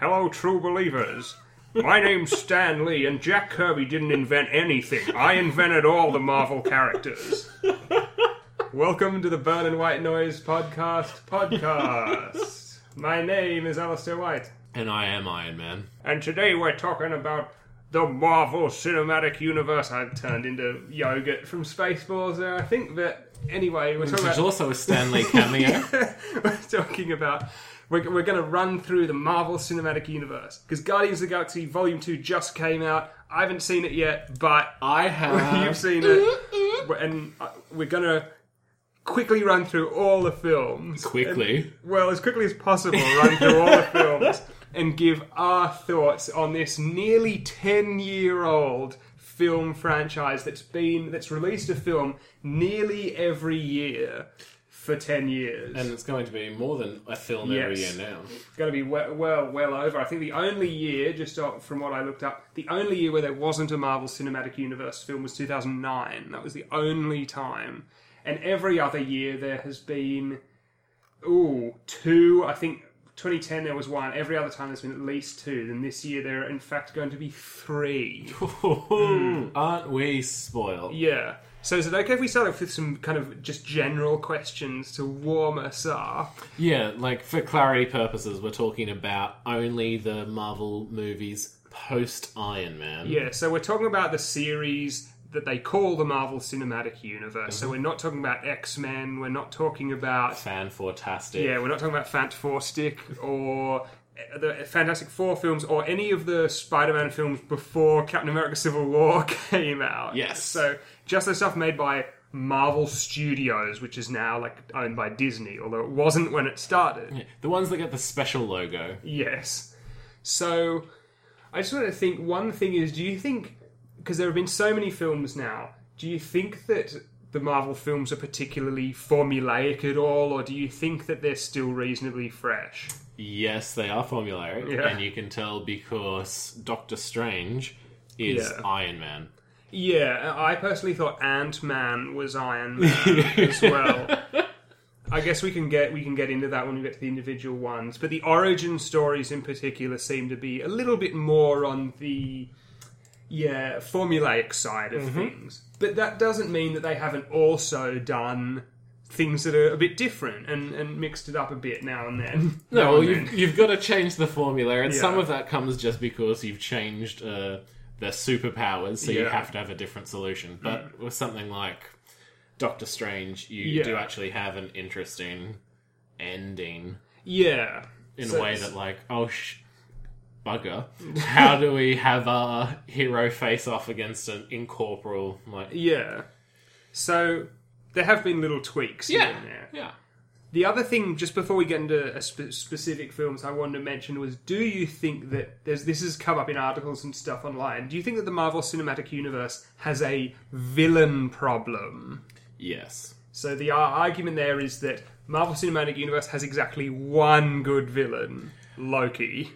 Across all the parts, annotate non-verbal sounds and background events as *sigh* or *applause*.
Hello, true believers. My name's Stan Lee, and Jack Kirby didn't invent anything. I invented all the Marvel characters. Welcome to the Burn and White Noise Podcast podcast. My name is Alistair White, And I am Iron Man. and today we're talking about the Marvel Cinematic Universe. I've turned into yogurt from Spaceballs there, I think, that anyway, we're talking Which about is also a Stan Lee cameo. *laughs* we're talking about we're, we're going to run through the Marvel Cinematic Universe because Guardians of the Galaxy Volume Two just came out. I haven't seen it yet, but I *laughs* have. you've seen it, and uh, we're going to quickly run through all the films. Quickly. And- well, as quickly as possible, run through all the *laughs* films and give our thoughts on this nearly ten-year-old film franchise that's been that's released a film nearly every year for ten years. And it's going to be more than a film every Yes. year now. It's going to be well, well, well over. I think the only year, just off- from what I looked up, the only year where there wasn't a Marvel Cinematic Universe film was 2009. That was the only time. And every other year there has been, ooh, two. I think 2010 there was one. Every other time there's been at least two. Then this year there are in fact going to be three. *laughs* Hmm. Aren't we spoiled? Yeah. So is it okay if we start off with some kind of just general questions to warm us up? Yeah, like for clarity purposes, we're talking about only the Marvel movies post Iron Man. Yeah, so we're talking about the series that they call the Marvel Cinematic Universe. Mm-hmm. So we're not talking about X Men. We're not talking about Fan Fantastic. yeah, we're not talking about Fant Four Stick or the Fantastic Four films or any of the Spider Man films before Captain America: Civil War *laughs* came out. Yes. So just the stuff made by Marvel Studios, which is now like owned by Disney, although it wasn't when it started. The ones that get the special logo. Yes. So I just want to think one thing is do you think because there have been so many films now, do you think that the Marvel films are particularly formulaic at all or do you think that they're still reasonably fresh? Yes, they are formulaic, Yeah. and you can tell because Doctor Strange is Yeah. Iron Man. Yeah, I personally thought Ant Man was Iron Man as *laughs* well. I guess we can get we can get into that when we get to the individual ones, but the origin stories in particular seem to be a little bit more on the yeah formulaic side of things. But that doesn't mean that they haven't also done things that are a bit different and, and mixed it up a bit now and then. *laughs* No, well, and you've, then. you've got to change the formula, and some of that comes just because you've changed uh, their superpowers, so you Yeah. Have to have a different solution. But with something like Doctor Strange, you Yeah. do actually have an interesting ending yeah. in So a way it's- that, like, oh, sh- bugger, *laughs* how do we have our hero face off against an incorporeal, like, Yeah. So there have been little tweaks here and there. yeah. The other thing, just before we get into specific films, I wanted to mention was: Do you think that there's this has come up in articles and stuff online? Do you think that the Marvel Cinematic Universe has a villain problem? Yes. So the ar- argument there is that Marvel Cinematic Universe has exactly one good villain, Loki,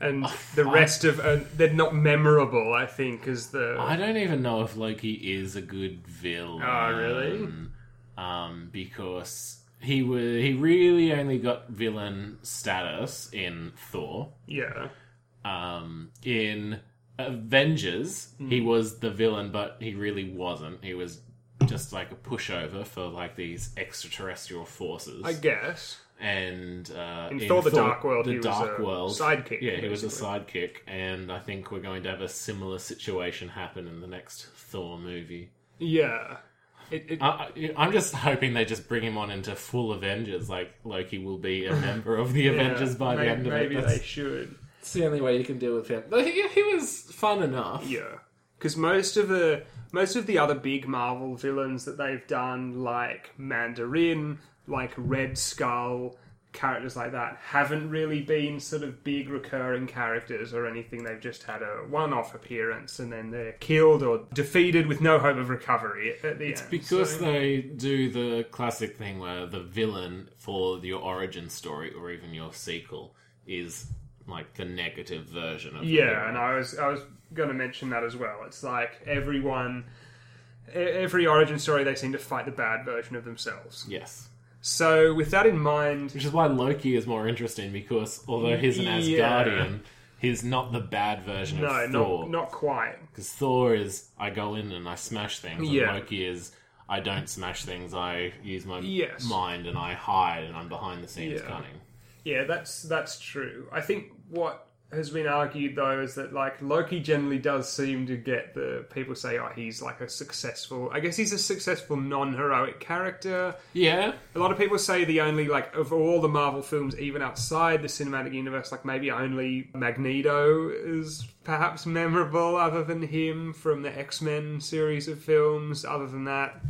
and the rest of uh, they're not memorable. I think as the I don't even know if Loki is a good villain. Oh, really? Um, because he was he really only got villain status in Thor. yeah Um, in Avengers, he Hmm. was the villain, but he really wasn't. He was just like a pushover for like these extraterrestrial forces. I guess. and uh, In Thor: The Dark World, the he was Dark a World sidekick, Yeah, he was a sidekick, and I think we're going to have a similar situation happen in the next Thor movie. Yeah. It, it, I, I- I'm just hoping they just bring him on into full Avengers. Like Loki will be a member of the Avengers by maybe, the end of maybe it. they should. that's the only way you can deal with him. But he, he was fun enough. Yeah, because most of the most of the other big Marvel villains that they've done, like Mandarin, like Red Skull, characters like that, haven't really been sort of big recurring characters or anything. They've just had a one-off appearance and then they're killed or defeated with no hope of recovery at the end. It's because So- they do the classic thing where the villain for your origin story or even your sequel is like the negative version of Yeah, and I was I was going to mention that as well. It's like everyone, every origin story, they seem to fight the bad version of themselves. yes. So, with that in mind, Which is why Loki is more interesting because although he's an Yeah. Asgardian, he's not the bad version no, of Thor. not not quite. Because Thor is I go in and I smash things, and Yeah. Loki is I don't smash things. I use my Yes. mind and I hide and I'm behind the scenes Yeah. cunning. Yeah, that's that's true. I think what has been argued though is that like Loki generally does seem to get the people say, oh, he's like a successful. I guess he's a successful non-heroic character. Yeah, A lot of people say the only like of all the Marvel films, even outside the cinematic universe, like maybe only Magneto is perhaps memorable, other than him from the X Men series of films. Other than that,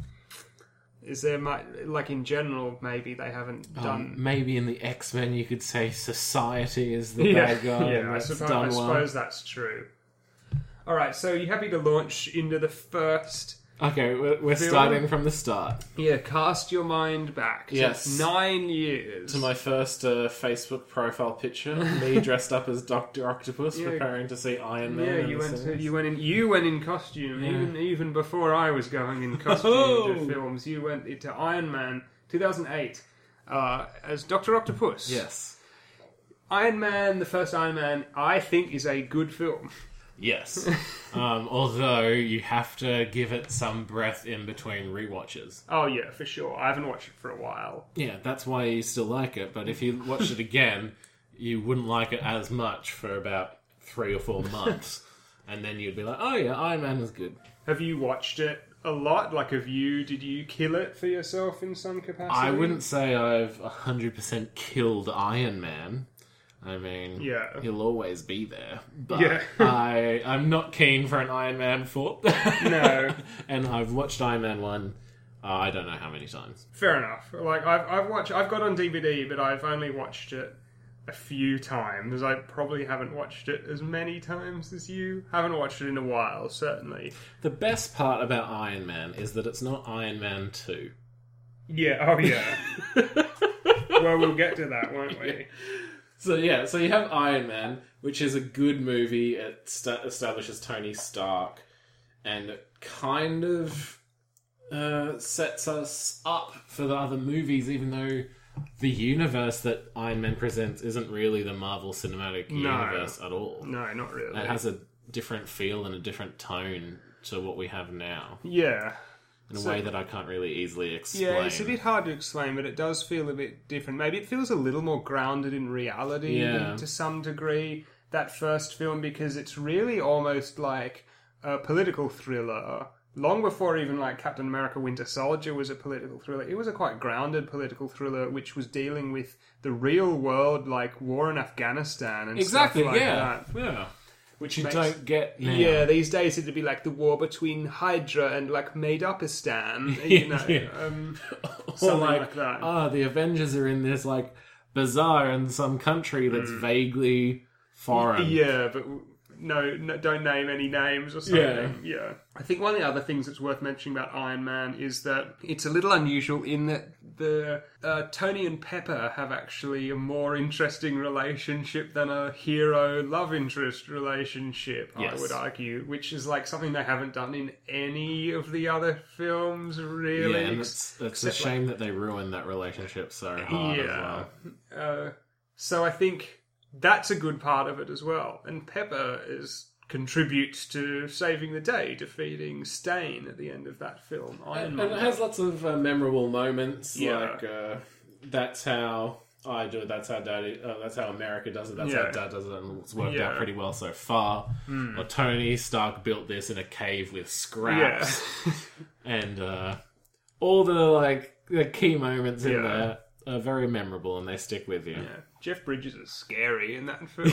is there much like in general? Maybe they haven't um, done. maybe in the X Men you could say society is the *laughs* yeah, bad guy. yeah. I suppose, I well. suppose that's true. All right, so you happy to launch into the first? Okay, we're, we're Film? starting from the start. Yeah, cast your mind back. to Yes. nine years. To my first uh, Facebook profile picture, *laughs* me dressed up as Doctor Octopus, Yeah. preparing to see Iron Man. Yeah, in you the went. To, cinemas. you went in. You went in costume Yeah. even even before I was going in costume *laughs* Oh. to films. You went into Iron Man 2008 uh, as Doctor Octopus. Yes. Iron Man, the first Iron Man, I think is a good film. Yes. *laughs* um, although you have to give it some breath in between rewatches. Oh yeah, for sure. I haven't watched it for a while. Yeah, that's why you still like it. But if you watched it again, you wouldn't like it as much for about three or four *laughs* months. and then you'd be like, oh yeah, Iron Man is good. Have you watched it a lot? Like, have you? Did you kill it for yourself in some capacity? I wouldn't say I've 100% killed Iron Man. I mean, Yeah. he'll always be there. But Yeah. *laughs* I, I'm not keen for an Iron Man 4. *laughs* No. and I've watched Iron Man 1, uh, I don't know how many times. Fair enough. Like I've I've watched. I've got on DVD, but I've only watched it a few times. I probably haven't watched it as many times as you. Haven't watched it in a while, certainly. The best part about Iron Man is that it's not Iron Man 2. Yeah. Oh yeah. *laughs* well, we'll get to that, won't we? So yeah, so you have Iron Man, which is a good movie. It sta establishes Tony Stark, and it kind of uh, sets us up for the other movies, even though the universe that Iron Man presents isn't really the Marvel Cinematic No. Universe at all. No, not really. It has a different feel and a different tone to what we have now, yeah. In a So- way that I can't really easily explain. Yeah, it's a bit hard to explain, but it does feel a bit different. Maybe it feels a little more grounded in reality Yeah. to some degree. That first film, because it's really almost like a political thriller. Long before even like Captain America: Winter Soldier was a political thriller, it was a quite grounded political thriller, which was dealing with the real world, like war in Afghanistan and exactly, stuff like yeah, that. yeah. Which You makes- don't get now. yeah, these days it'd be like the war between Hydra and like made upistan, *laughs* you know. Yeah. Um, *laughs* Or something like, like that. ah, the Avengers are in this like bazaar in some country that's vaguely foreign. Mm. Yeah, but no, no, don't name any names or something. Yeah. I think one of the other things that's worth mentioning about Iron Man is that it's a little unusual in that the uh, Tony and Pepper have actually a more interesting relationship than a hero love interest relationship. I would argue, which is like something they haven't done in any of the other films, really. Yeah, and it's, it's a except, like, shame that they ruined that relationship so hard as yeah. well. Uh, so I think that's a good part of it as well. And Pepper is contributes to saving the day, defeating Stane at the end of that film. Iron And it has lots of uh, memorable moments, Yeah. like uh, that's how I do it, that's how Daddy, uh, that's how America does it, that's Yeah. how Dad does it, and it's worked Yeah. out pretty well so far. Or Tony Stark built this in a cave with scraps, *laughs* and uh, all the like the key moments in there are very memorable, and they stick with you. yeah. Jeff Bridges is scary in that *laughs* film.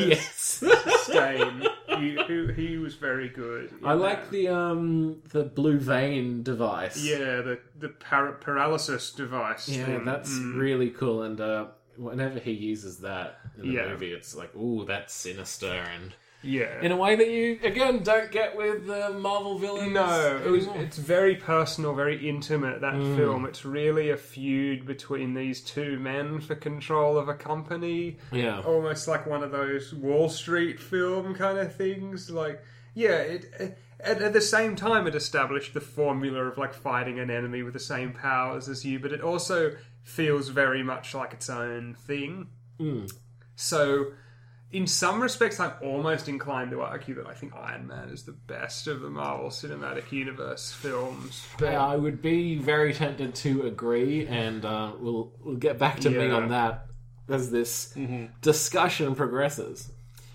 yes. Stane. *laughs* He, he, he was very good. I like the um the blue vein device. Yeah, the the par- paralysis device. Yeah, thing. that's Mm. really cool. And uh, whenever he uses that in the Yeah. movie, it's like, ooh, that's sinister, and yeah. in a way that you again don't get with the Marvel villains. No, it was, it's very personal, very intimate. That Mm. film. It's really a feud between these two men for control of a company. yeah, Almost like one of those Wall Street film kind of things. Like Yeah, it, at, at the same time, it established the formula of like fighting an enemy with the same powers as you, but it also feels very much like its own thing. So, in some respects, I'm almost inclined to argue that I think Iron Man is the best of the Marvel Cinematic Universe films. But I would be very tempted to agree, and uh, we'll we'll get back to me Yeah. Mm-hmm. on that as this discussion progresses.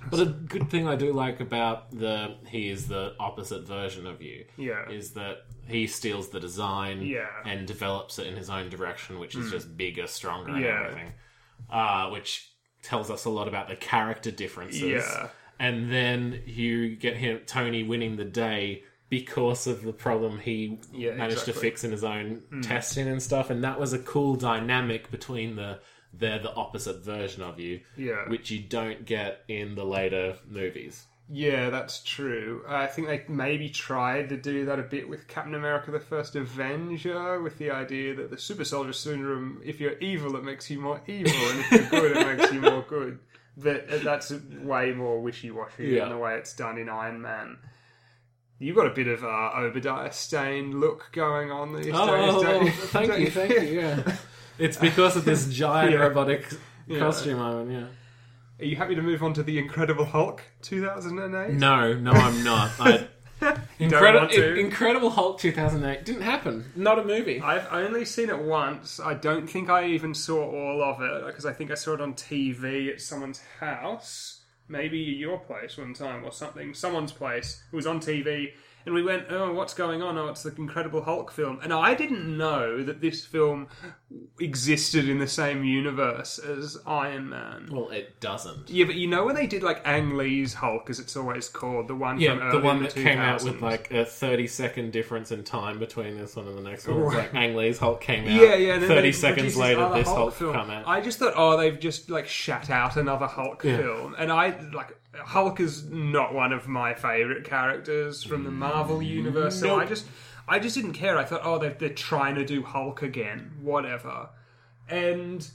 But a good thing I do like about the he is the opposite version of you Yeah. is that he steals the design Yeah. Mm. and develops it in his own direction, which is just bigger, stronger, and Yeah. everything. Uh, which tells us a lot about the character differences. Yeah. And then you get him Tony winning the day because of the problem he Yeah, managed to fix in his own hmm. testing and stuff. And that was a cool dynamic between the they're the opposite version of you, Yeah. which you don't get in the later movies. Yeah, that's true. I think they maybe tried to do that a bit with Captain America the First Avenger, with the idea that the super soldier syndrome, if you're evil, it makes you more evil, and if you're good, it makes you more good. But uh, that's way more wishy washy Yeah. than the way it's done in Iron Man. You've got a bit of uh, Obadiah Stane look going on these days. Oh, don't *laughs* thank Don't you, thank you. Yeah, *laughs* it's because of this giant Yeah. robotic costume I'm in. Yeah. Are you happy to move on to the Incredible Hulk 2008? No, no, I'm not. I, *laughs* don't Incredible, want to? Incredible Hulk 2008 didn't happen. Not a movie. I've only seen it once. I don't think I even saw all of it because I think I saw it on TV at someone's house, maybe your place one time or something. Someone's place. It was on TV, and we went, "Oh, what's going on? Oh, it's the Incredible Hulk film." And I didn't know that this film existed in the same universe as Iron Man. Well, it doesn't. Yeah, but you know when they did like Ang Lee's Hulk, as it's always called, the one Yeah, from the early one in that came out with like a 30 second difference in time between this one and the next one. Was like Ang Lee's Hulk came out. Yeah, yeah. And then 30 they seconds later, other this Hulk film. come out. I just thought, oh, they've just like shat out another Hulk Yeah. film, and I like Hulk is not one of my favorite characters from the Marvel universe. So I just, I just didn't care. I thought, oh, they're, they're trying to do Hulk again, whatever. And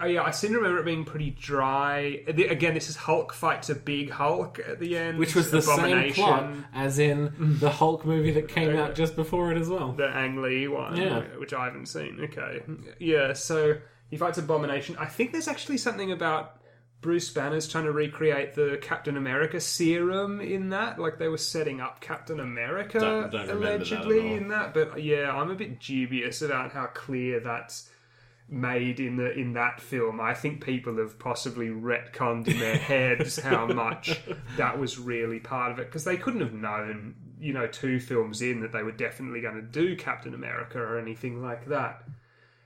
oh yeah, I seem to remember it being pretty dry. The- Again, this is Hulk fights a big Hulk at the end, Which was the same Abomination, plot as in the Hulk movie that came out just before it as well. the Ang Lee one, Yeah. which I haven't seen. Okay, yeah. So he fights Abomination. I think there's actually something about Bruce Banner's trying to recreate the Captain America serum in that. Like they were setting up Captain America Don't- don't remember that allegedly in that. But yeah, I'm a bit dubious about how clear that's made in the in that film. I think people have possibly retconned in their heads how *laughs* much that was really part of it because they couldn't have known, you know, two films in that they were definitely going to do Captain America or anything like that.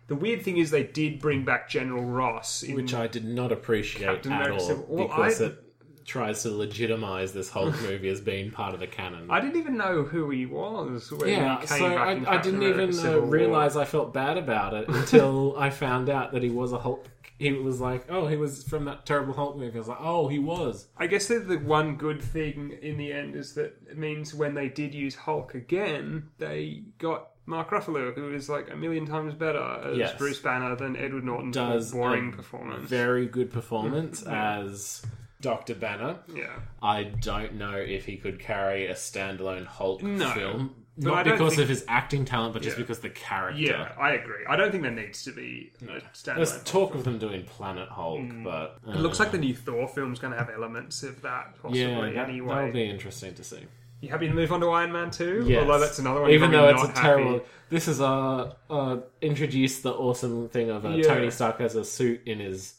The weird thing is they did bring back General Ross, in, Which I did not appreciate Captain at America all Civil- well, because I- it tries to legitimize this Hulk *laughs* movie as being part of the canon. I didn't even know who he was when yeah, he came so back I, in I Captain didn't America even uh, Civil War. realize I felt bad about it until *laughs* I found out that he was a Hulk. He was like, oh, he was from that terrible Hulk movie. I was like, oh, he was. I guess that the one good thing in the end is that it means when they did use Hulk again, they got Mark Ruffalo, who is like a million times better as Yes. Bruce Banner than Edward Norton's Does boring a performance. Very good performance as Doctor Banner. yeah, I don't know if he could carry a standalone Hulk No. film. But I Not don't because think- of his acting talent, but just Yeah. because the character. yeah, I agree. I don't think there needs to be a There's standalone. talk of them doing Planet Hulk, but uh, It looks like the new Thor film's going to have elements of that, possibly. yeah, that, anyway, that'll be interesting to see. You happy to move on to Iron Man two? Yes. Although that's another one. Even though it's a happy. terrible. This is uh, uh introduced the awesome thing of uh, Yeah. Tony Stark has a suit in his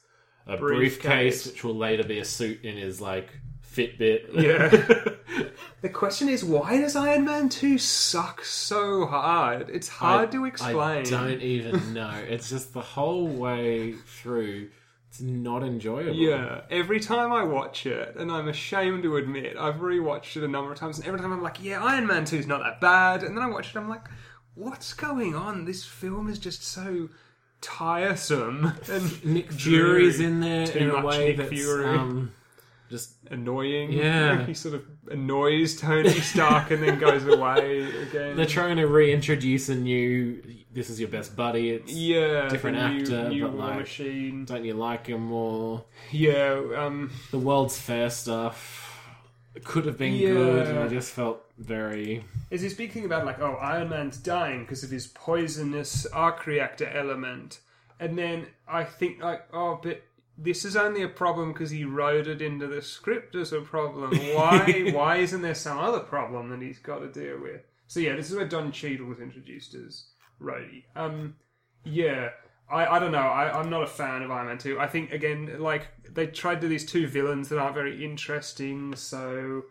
a briefcase, Briefcase. which will later be a suit in his like Fitbit. Yeah. *laughs* *laughs* the question is, why does Iron Man 2 suck so hard? It's hard to explain. I don't even know. It's just the whole way through. It's not enjoyable. Yeah, every time I watch it, and I'm ashamed to admit, I've rewatched it a number of times, and every time I'm like, yeah, Iron Man 2 is not that bad, and then I watch it, I'm like, what's going on? This film is just so tiresome *laughs* and Nick Fury's in there Too in a way Nick that's Fury. um, just annoying. Yeah. *laughs* he sort of annoys Tony Stark and then goes away *laughs* again. they're trying to reintroduce a new. This is your best buddy. It's yeah, different new, actor, new but like- Machine. don't you like him more? Yeah, um, The World's Fair stuff. could have been Yeah. good, and it just felt very. Is this big thing about like, oh, Iron Man's dying because of his poisonous arc reactor element, and then I think like, oh, but this is only a problem because he wrote it into the script as a problem. Why? *laughs* why isn't there some other problem that he's got to deal with? So yeah, this is where Don Cheadle was introduced as Rhodey. Um, yeah. I, I don't know. I, I'm not a fan of Iron Man 2. I think, again, like, they tried to do these two villains that aren't very interesting. So,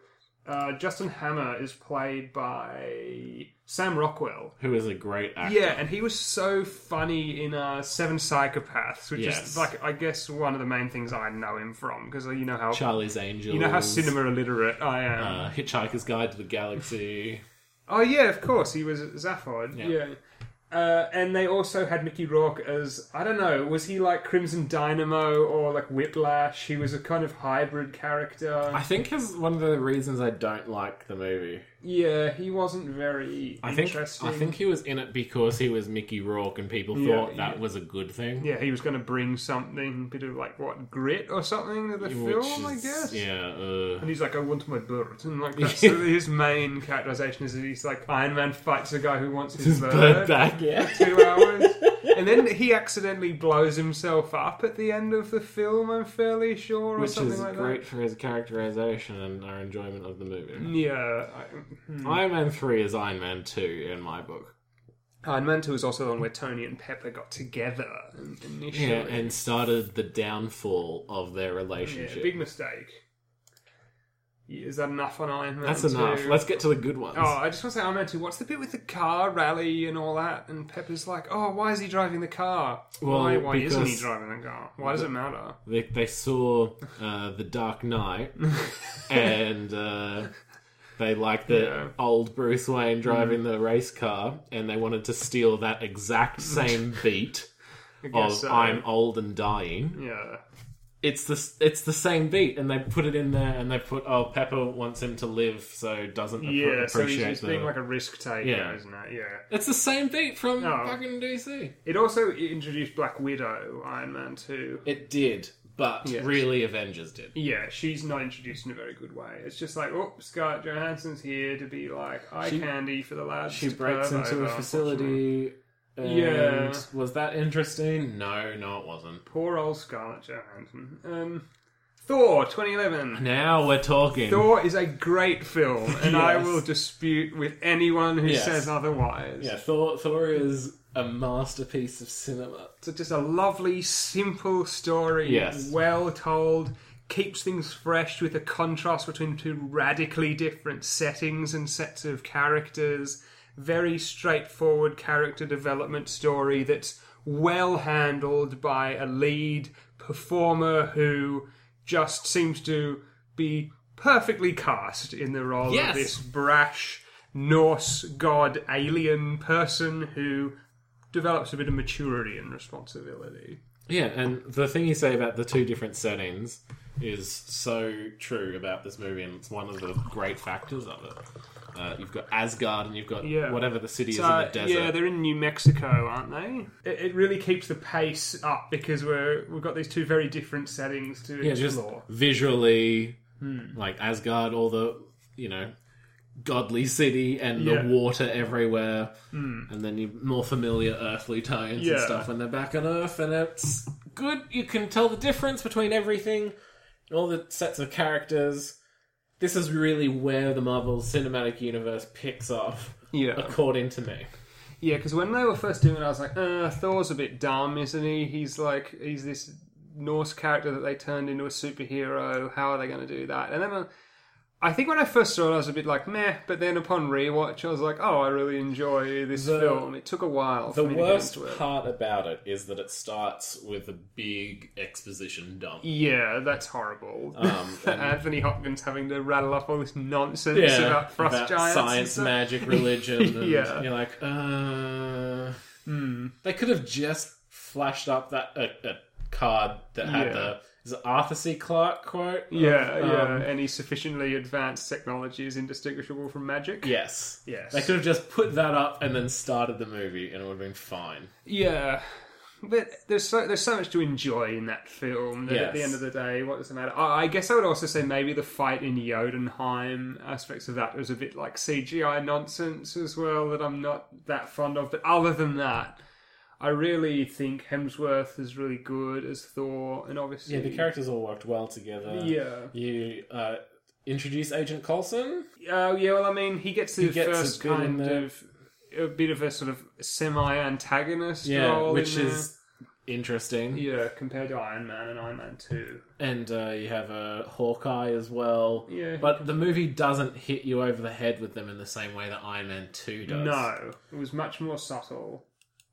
uh, Justin Hammer is played by Sam Rockwell. Who is a great actor. Yeah, and he was so funny in uh, Seven Psychopaths, which Yes. is, like, I guess one of the main things I know him from. Because you know how. Charlie's Angels. You know how cinema illiterate I am. Uh, Hitchhiker's Guide to the Galaxy. *laughs* Oh yeah, of course he was Zaphod. Yeah. Yeah. Uh, and they also had Mickey Rourke as I don't know, was he like Crimson Dynamo or like Whiplash? He was a kind of hybrid character. I think is one of the reasons I don't like the movie. Yeah, he wasn't very I think interesting. I think he was in it because he was Mickey Rourke, and people Yeah, thought that yeah. was a good thing. yeah, he was going to bring something, bit of like what grit or something to the Which film, I is- guess. Yeah. Uh, And he's like, I want my bird. And like, that's *laughs* his main characterization is that he's like, Iron Man fights a guy who wants his, his bird. bird back. Yeah. two hours. *laughs* and then he accidentally blows himself up at the end of the film, I'm fairly sure, or Which something is like great for his characterization and our enjoyment of the movie. Yeah. I, hmm. Iron Man 3 is Iron Man 2 in my book. Iron Man 2 is also the one where Tony and Pepper got together initially. Yeah, and started the downfall of their Yeah, relationship. big mistake. Is that enough on Iron Man That's 2? enough. Let's get to the good ones. Oh, I just want to say Iron Man 2. What's the bit with the car rally and all that? And Pepper's like, oh, why is he driving the car? Well, why why isn't he because- driving the car? Why does it matter? They, they saw uh, The Dark Knight *laughs* and uh, they liked the Yeah. old Bruce Wayne driving the race car and they wanted to steal that exact same *laughs* beat of guess so. I'm old and dying. Yeah. It's the it's the same beat and they put it in there and they put oh Pepper wants him to live so doesn't appre- Yeah, so he's, appreciate he's the being like a risk taker, Yeah. isn't it? Yeah. It's the same beat from Oh. fucking DC. It also introduced Black Widow, Iron Man 2. It did, but Yes. really Avengers did. Yeah, she's not introduced in a very good way. It's just like, oh, Scarlett Johansson's here to be like eye She- candy for the lads. She to breaks perv into over, a facility. And Yeah. Was that interesting? No, no, it wasn't. Poor old Scarlett Johansson. Um, Thor 2011. Now we're talking. Thor is a great film, and I will dispute with anyone who Yes. says otherwise. Yeah, Thor, Thor is a masterpiece of cinema. It's just a lovely, simple story. Yes. Well told. Keeps things fresh with a contrast between two radically different settings and sets of characters. Very straightforward character development story that's well handled by a lead performer who just seems to be perfectly cast in the role Yes. of this brash Norse god alien person who develops a bit of maturity and responsibility. Yeah, and the thing you say about the two different settings is so true about this movie, and it's one of the great factors of it. Uh, you've got Asgard, and you've got Yeah. whatever the city is in So, the desert. yeah, they're in New Mexico, aren't they? It, it really keeps the pace up because we're we've got these two very different settings to Yeah, just explore. visually, Hmm. like Asgard, all the you know, godly city and Yeah. the water everywhere, and then your more familiar earthly tones and stuff when they're back on Earth, and it's good. You can tell the difference between everything, all the sets of characters. This is really where the Marvel Cinematic Universe picks off, Yeah, according to me. yeah. Because when they were first doing it, I was like, uh, Thor's a bit dumb, isn't he? He's like he's this Norse character that they turned into a superhero. How are they going to do that? And then. Uh, I think when I first saw it, I was a bit like meh, but then upon rewatch, I was like, "Oh, I really enjoy this The- film." It took a while. For The me to get worst into it. part about it is that it starts with a big exposition dump. Yeah, that's horrible. Um, and- *laughs* Anthony Hopkins having to rattle off all this nonsense about frost about giants, and science, stuff. magic, *laughs* religion. And Yeah. you're like, uh, Hmm. they could have just flashed up that a, a card that had Yeah. the is it Arthur C. Clarke quote. of, Yeah, yeah. um, Any sufficiently advanced technology is indistinguishable from magic. Yes. Yes. They could have just put that up and then started the movie, and it would have been fine. Yeah. But there's so there's so much to enjoy in that film that at the end of the day, what does it matter? I I guess I would also say maybe the fight in Jotunheim aspects of that was a bit like CGI nonsense as well that I'm not that fond of. But other than that, I really think Hemsworth is really good as Thor, and obviously, Yeah, the characters all worked well together. Yeah. You uh, introduce Agent Coulson. Oh yeah, well, I mean, he gets the He gets first kind there. of a bit of a sort of semi-antagonist Yeah, role, which in there. is interesting. yeah compared to Iron Man and Iron Man Two. And uh, you have a Hawkeye as well. Yeah, But the movie doesn't hit you over the head with them in the same way that Iron Man 2 does. No, it was much more subtle.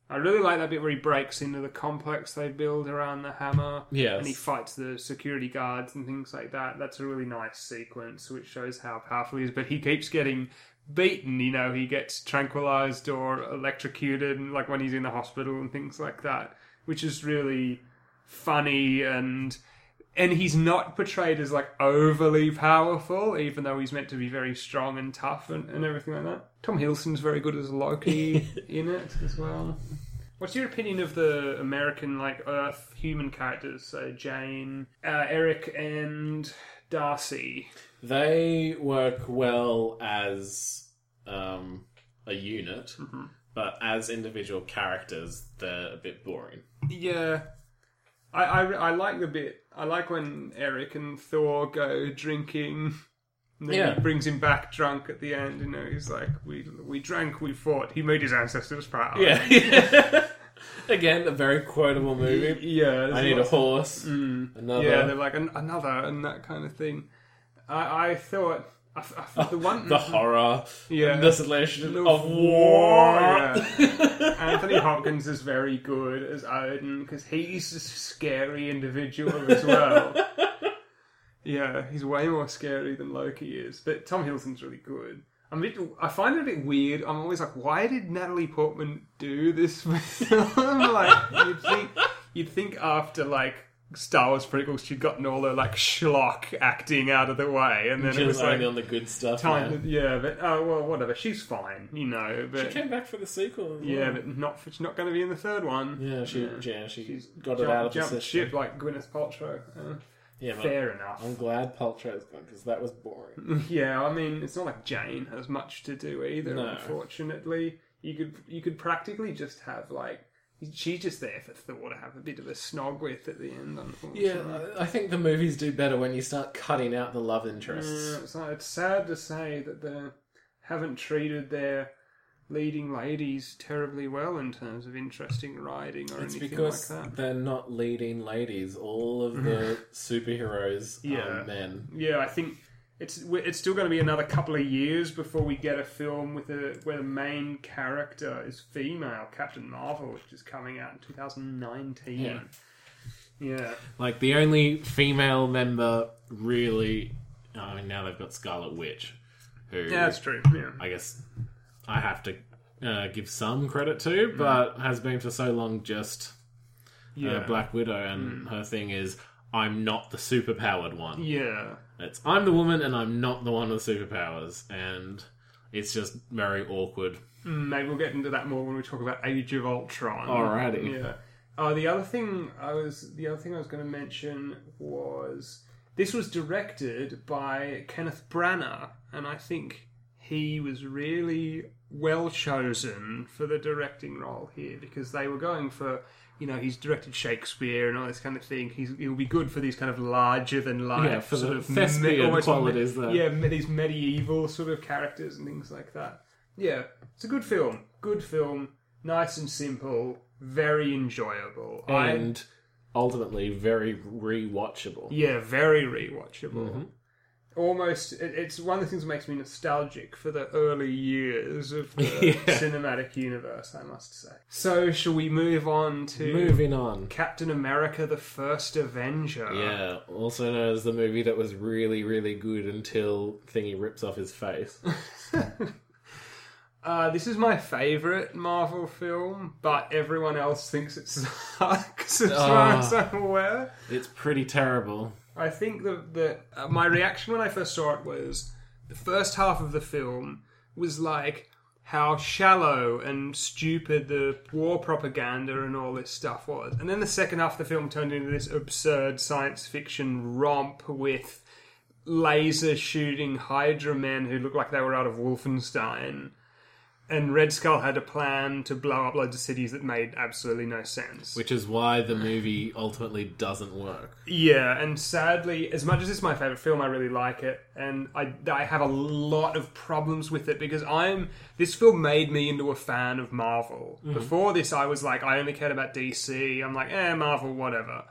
I really like that bit where he breaks into the complex they build around the hammer. Yes. And he fights the security guards and things like that. That's a really nice sequence which shows how powerful he is. But he keeps getting beaten, you know, he gets tranquilized or electrocuted, and like when he's in the hospital and things like that, which is really funny and. And he's not portrayed as like overly powerful, even though he's meant to be very strong and tough and, and everything like that. Tom Hiddleston's very good as Loki *laughs* in it as well. What's your opinion of the American like Earth human characters? So Jane, uh, Eric, and Darcy. They work well as um, a unit, Mm-hmm. but as individual characters, they're a bit boring. Yeah, I, I I like the bit. I like when Eric and Thor go drinking. And then Yeah. he brings him back drunk at the end. You know, he's like, "We we drank, we fought." He made his ancestors proud. Yeah. *laughs* Again, a very quotable movie. yeah. I need a horse. Mm. Another. Yeah, they're like an, another and that kind of thing. I, I thought I, I the one the horror. Yeah. The desolation The of war, war. yeah. *laughs* Anthony Hopkins is very good as Odin because he's a scary individual as well. yeah, he's way more scary than Loki is. But Tom Hiddleston's really good. I'm bit, I find it a bit weird. I'm always like, why did Natalie Portman do this *laughs* film? like, you'd think, you'd think after like Star Wars prequels, she'd gotten all the like schlock acting out of the way, and then it Just was like only on the good stuff. time. Yeah, but oh well, whatever. She's fine, you know. But She came back for the sequel. as yeah, well. but not. She's not going to be in the third one. yeah, she, Yeah. yeah, she She's got it out of the jumped system. ship like Gwyneth Paltrow. Uh, Yeah, but fair enough. I'm glad Paltrow's gone because that was boring. *laughs* Yeah, I mean, it's not like Jane has much to do either. No. Unfortunately, you could you could practically just have like she's just there for Thor to have a bit of a snog with at the end. Unfortunately, Yeah, I think the movies do better when you start cutting out the love interests. Yeah, it's, it's sad to say that they haven't treated their leading ladies terribly well in terms of interesting writing or It's anything because like that. they're not leading ladies. All of the *laughs* superheroes Yeah. are men. Yeah, I think it's it's still going to be another couple of years before we get a film with a where the main character is female, Captain Marvel, which is coming out in 2019. Yeah. Yeah. Like the only female member really. I mean, now they've got Scarlet Witch, who Yeah, that's true. Yeah. I guess I have to uh, give some credit to, but has been for so long just Yeah. uh, Black Widow, and her thing is I'm not the superpowered one. Yeah. It's I'm the woman, and I'm not the one with superpowers, and it's just very awkward. Maybe we'll get into that more when we talk about Age of Ultron. Alrighty. Yeah. Oh, the other thing I was the other thing I was going to mention was this was directed by Kenneth Branagh, and I think he was really well chosen for the directing role here because they were going for you know he's directed Shakespeare and all this kind of thing. He's he'll be good for these kind of larger than life Yeah, for the sort of thespian qualities there. Yeah, these medieval sort of characters and things like that. Yeah, it's a good film. Good film. Nice and simple. Very enjoyable. I, and ultimately very rewatchable. yeah, very rewatchable. Mm-hmm. Almost, it, it's one of the things that makes me nostalgic for the early years of *laughs* the Yeah. cinematic universe. I must say. So, shall we move on to Moving on. Captain America: The First Avenger? Yeah, also known as the movie that was really, really good until Thingy rips off his face. *laughs* Uh, this is my favourite Marvel film, but everyone else thinks it sucks, *laughs* as far Ah. as I'm aware. it's pretty terrible. I think that the uh, my reaction when I first saw it was the first half of the film was like how shallow and stupid the war propaganda and all this stuff was. And then the second half of the film turned into this absurd science fiction romp with laser shooting Hydra men who looked like they were out of Wolfenstein. And Red Skull had a plan to blow up loads of cities that made absolutely no sense. Which is why the movie ultimately doesn't work. Yeah, and sadly, as much as it's my favorite film, I really like it, and I I have a lot of problems with it because I'm this film made me into a fan of Marvel. Before this, I was like, I only cared about DC. I'm like, eh, Marvel, whatever.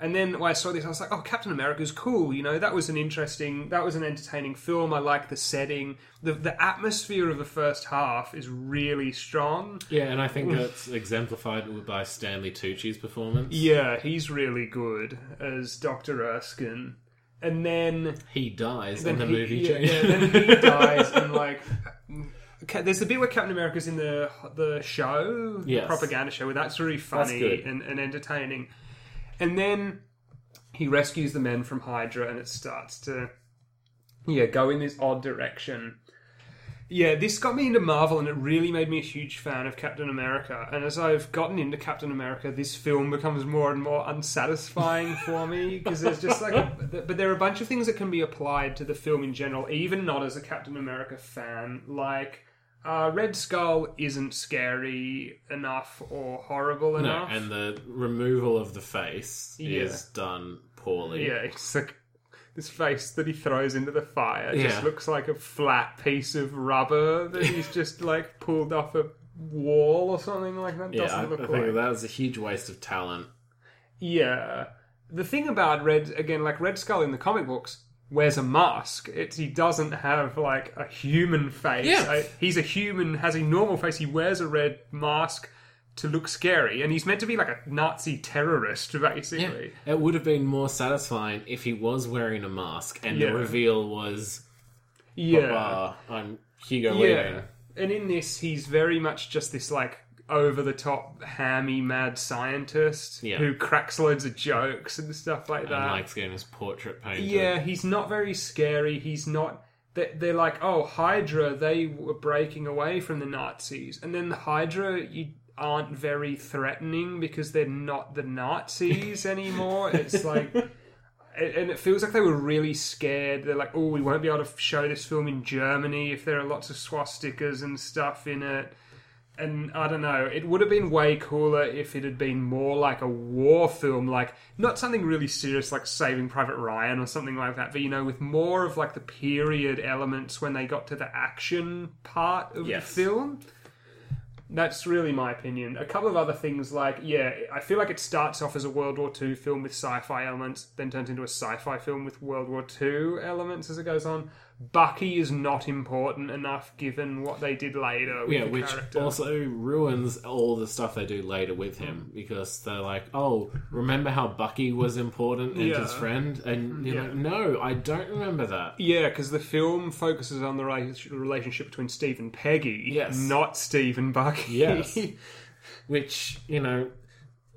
And then when I saw this, I was like, oh, Captain America's cool. You know, that was an interesting, that was an entertaining film. I like the setting. The, the atmosphere of the first half is really strong. Yeah, and I think mm. that's exemplified by Stanley Tucci's performance. Yeah, he's really good as Dr. Erskine. And then He dies then in the he, movie. yeah, yeah, then he *laughs* dies and like Ca- there's the bit where Captain America's in the the show, the propaganda show, where that's really funny and, and entertaining. And then he rescues the men from Hydra, and it starts to yeah go in this odd direction. Yeah, this got me into Marvel, and it really made me a huge fan of Captain America. And as I've gotten into Captain America, this film becomes more and more unsatisfying for me *laughs* because there's just like, a, but there are a bunch of things that can be applied to the film in general, even not as a Captain America fan. Like, uh, Red Skull isn't scary enough or horrible No, enough. and the removal of the face Yeah. is done poorly. Yeah, it's like this face that he throws into the fire just Yeah. looks like a flat piece of rubber that he's *laughs* just like pulled off a wall or something like that. Yeah, I, Doesn't I look think like. that was a huge waste of talent. Yeah, the thing about Red again, like Red Skull in the comic books. Wears a mask. It's he doesn't have like a human face. Yeah. I- he's a human, has a normal face. He wears a red mask to look scary, and he's meant to be like a Nazi terrorist, basically. It would have been more satisfying if he was wearing a mask and Yeah. the reveal was, Yeah, I'm Hugo Yeah. Weaving. And in this, he's very much just this like over the top, hammy, mad scientist Yeah. who cracks loads of jokes and stuff like And that. likes getting his portrait painted. yeah, he's not very scary. He's not. they- They're like, oh, Hydra, they were breaking away from the Nazis. And then the Hydra, you aren't very threatening because they're not the Nazis *laughs* anymore. It's like. and- And it feels like they were really scared. They're like, oh, we won't be able to show this film in Germany if there are lots of swastikas and stuff in it. And I don't know, it would have been way cooler if it had been more like a war film, like not something really serious like Saving Private Ryan or something like that, but you know, with more of like the period elements when they got to the action part of Yes. the film. That's really my opinion. A couple of other things, like, yeah, I feel like it starts off as a World War II film with sci fi elements, then turns into a sci fi film with World War II elements as it goes on. Bucky is not important enough given what they did later with Yeah, which character. also ruins all the stuff they do later with him because they're like, "Oh, remember how Bucky was important and Yeah. his friend?" And mm-hmm. you're Yeah. like, "No, I don't remember that." Yeah, because the film focuses on the relationship between Steve and Peggy, Yes. not Steve and Bucky. Yes. *laughs* Which you know,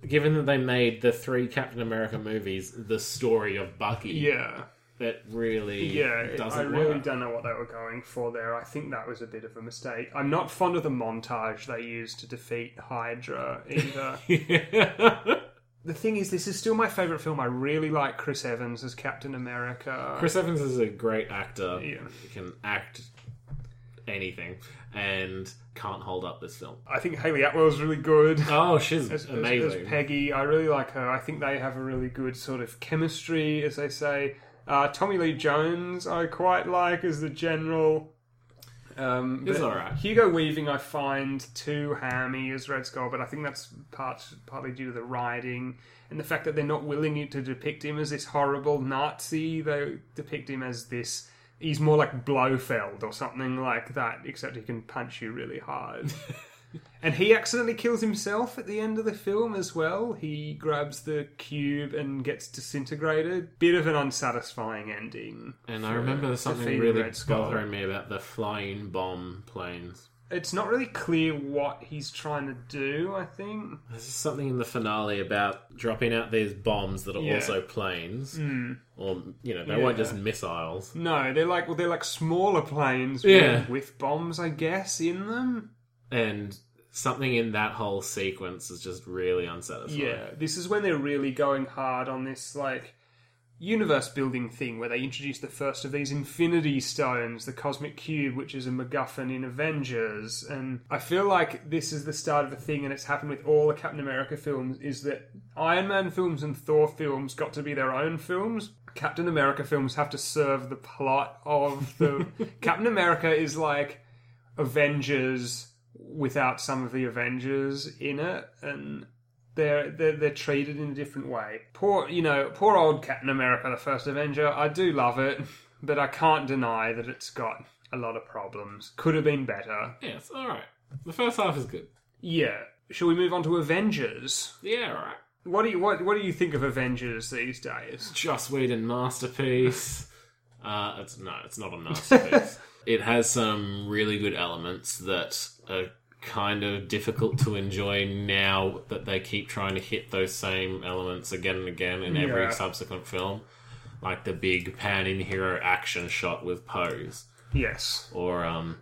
given that they made the three Captain America movies the story of Bucky, yeah, that really yeah. it- I really work. don't know what they were going for there. I think that was a bit of a mistake. I'm not fond of the montage they used to defeat Hydra either. *laughs* the thing is, this is still my favorite film. I really like Chris Evans as Captain America. Chris Evans is a great actor. Yeah. He can act anything and can't hold up this film. I think Hayley Atwell's really good. Oh, she's as, as- amazing. as Peggy. I really like her. I think they have a really good sort of chemistry, as they say. Uh, Tommy Lee Jones, I quite like as the general. Um, He's alright. Hugo Weaving, I find too hammy as Red Skull, but I think that's part partly due to the writing and the fact that they're not willing to depict him as this horrible Nazi. They depict him as this. He's more like Blofeld or something like that, except he can punch you really hard. *laughs* And he accidentally kills himself at the end of the film as well. He grabs the cube and gets disintegrated. Bit of an unsatisfying ending. and I remember something defeating really bothering me about the flying bomb planes. it's not really clear what he's trying to do. I think. There's something in the finale about dropping out these bombs that are Yeah. also planes, hmm. or you know, they Yeah. weren't just missiles. No, they're like well, they're like smaller planes Yeah. with, with bombs, I guess, in them. And something in that whole sequence is just really unsatisfying. Yeah, this is when they're really going hard on this like universe building thing where they introduce the first of these infinity stones, the cosmic cube, which is a MacGuffin in Avengers. And I feel like this is the start of a thing, and it's happened with all the Captain America films, is that Iron Man films and Thor films got to be their own films. Captain America films have to serve the plot of the *laughs* Captain America is like Avengers without some of the Avengers in it, and they're, they're they're treated in a different way. Poor, you know, poor old Captain America, the first Avenger. I do love it, *laughs* but I can't deny that it's got a lot of problems. Could have been better. Yes, alright. The first half is good. Yeah. Shall we move on to Avengers? Yeah, alright. What do you what what do you think of Avengers these days? Joss Whedon masterpiece. *laughs* Uh, it's no, it's not a masterpiece. *laughs* it has some really good elements that are kind of difficult to enjoy now that they keep trying to hit those same elements again and again in Yeah. every subsequent film, like the big pan-in hero action shot with Pose, Yes. or um,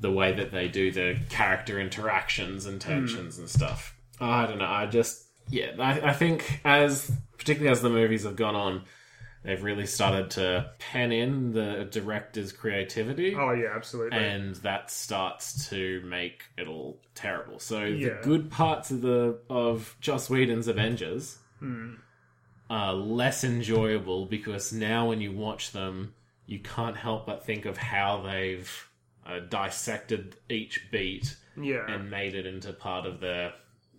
the way that they do the character interactions and tensions and stuff. I don't know. I just yeah. I, I think as particularly as the movies have gone on, they've really started to pen in the director's creativity. Oh yeah, absolutely. And that starts to make it all terrible. So Yeah. the good parts of the of Joss Whedon's Avengers Hmm. are less enjoyable because now when you watch them, you can't help but think of how they've uh, dissected each beat yeah. and made it into part of their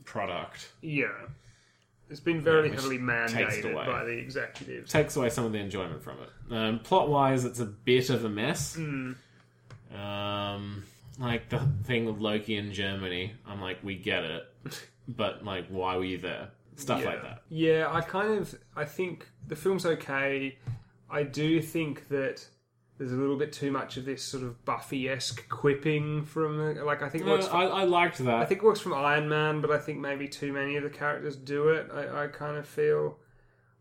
product. yeah. It's been very which heavily mandated by the executives. Takes away some of the enjoyment from it. Um, plot wise, it's a bit of a mess. Hmm. Um, like the thing with Loki in Germany, I'm like, we get it, *laughs* but like, why were you there? Stuff yeah. like that. Yeah, I kind of I think the film's okay. I do think that there's a little bit too much of this sort of Buffy esque quipping from like I think it No, works. I, I liked that. I think it works from Iron Man, but I think maybe too many of the characters do it. I, I kind of feel.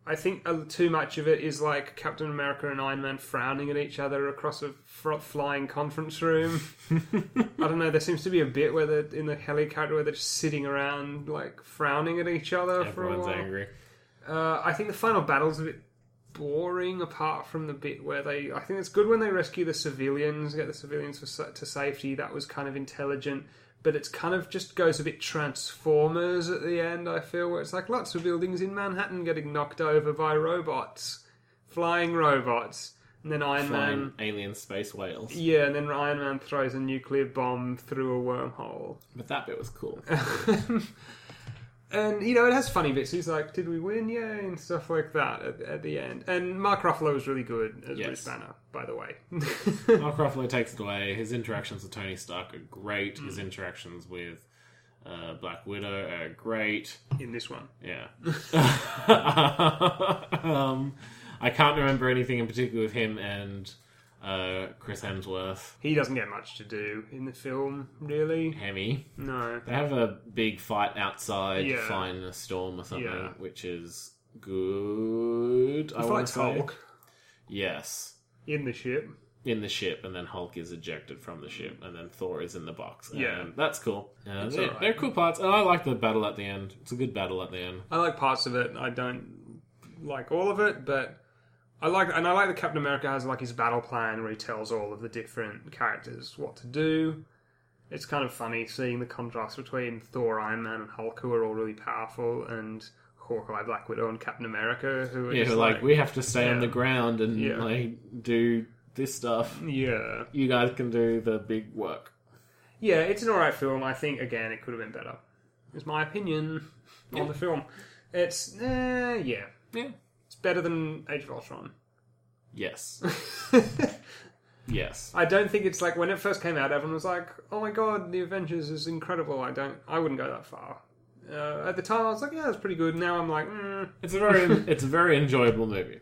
I think too much of it is like Captain America and Iron Man frowning at each other across a fr- flying conference room. *laughs* I don't know. There seems to be a bit where they're in the helicopter where they're just sitting around like frowning at each other for a Everyone's while. angry. Uh, I think the final battle's a bit boring, apart from the bit where they. I think it's good when they rescue the civilians, get the civilians for, to safety. That was kind of intelligent, but it's kind of just goes a bit Transformers at the end. I feel where it's like lots of buildings in Manhattan getting knocked over by robots, flying robots, and then Iron Flying Man. alien space whales. Yeah, and then Iron Man throws a nuclear bomb through a wormhole. But that bit was cool. *laughs* And you know, it has funny bits. He's like, "Did we win? Yeah," and stuff like that at, at the end. And Mark Ruffalo is really good as Yes. Bruce Banner, by the way. *laughs* Mark *laughs* Ruffalo takes it away. His interactions with Tony Stark are great. Mm. His interactions with uh, Black Widow are great. in this one, Yeah. *laughs* um, I can't remember anything in particular with him and uh, Chris Hemsworth. he doesn't get much to do in the film, really. Hemi. No, They have a big fight outside, Yeah. fighting a storm or something, Yeah. which is good. He want fights say. Hulk Yes. in the ship. In the ship, and then Hulk is ejected from the ship, and then Thor is in the box. Yeah. And that's cool. Uh, they're, alright. they're cool parts. And I like the battle at the end. It's a good battle at the end. I like parts of it. I don't like all of it, but I like and I like that Captain America has like his battle plan where he tells all of the different characters what to do. It's kind of funny seeing the contrast between Thor, Iron Man, and Hulk, who are all really powerful, and Hawkeye, Black Widow, and Captain America, who are Yeah, just like, we have to stay on the ground and Yeah. like do this stuff. yeah, You guys can do the big work. yeah. It's an alright film. I think again it could have been better. It's my opinion on the film. It's eh, yeah, Yeah. It's better than Age of Ultron. Yes. *laughs* yes. I don't think it's like when it first came out, everyone was like, "Oh my god, the Avengers is incredible." I don't, I wouldn't go that far. Uh, at the time, I was like, "Yeah, it's pretty good." Now I'm like, mm. It's a very *laughs* it's a very enjoyable movie.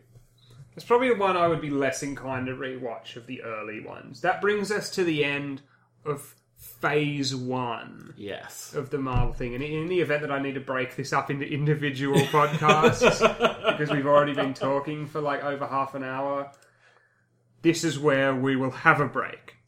"It's probably the one I would be less inclined to rewatch of the early ones." That brings us to the end of phase one Yes. of the Marvel thing. And in the event that I need to break this up into individual *laughs* podcasts, because we've already been talking for like over half an hour, this is where we will have a break.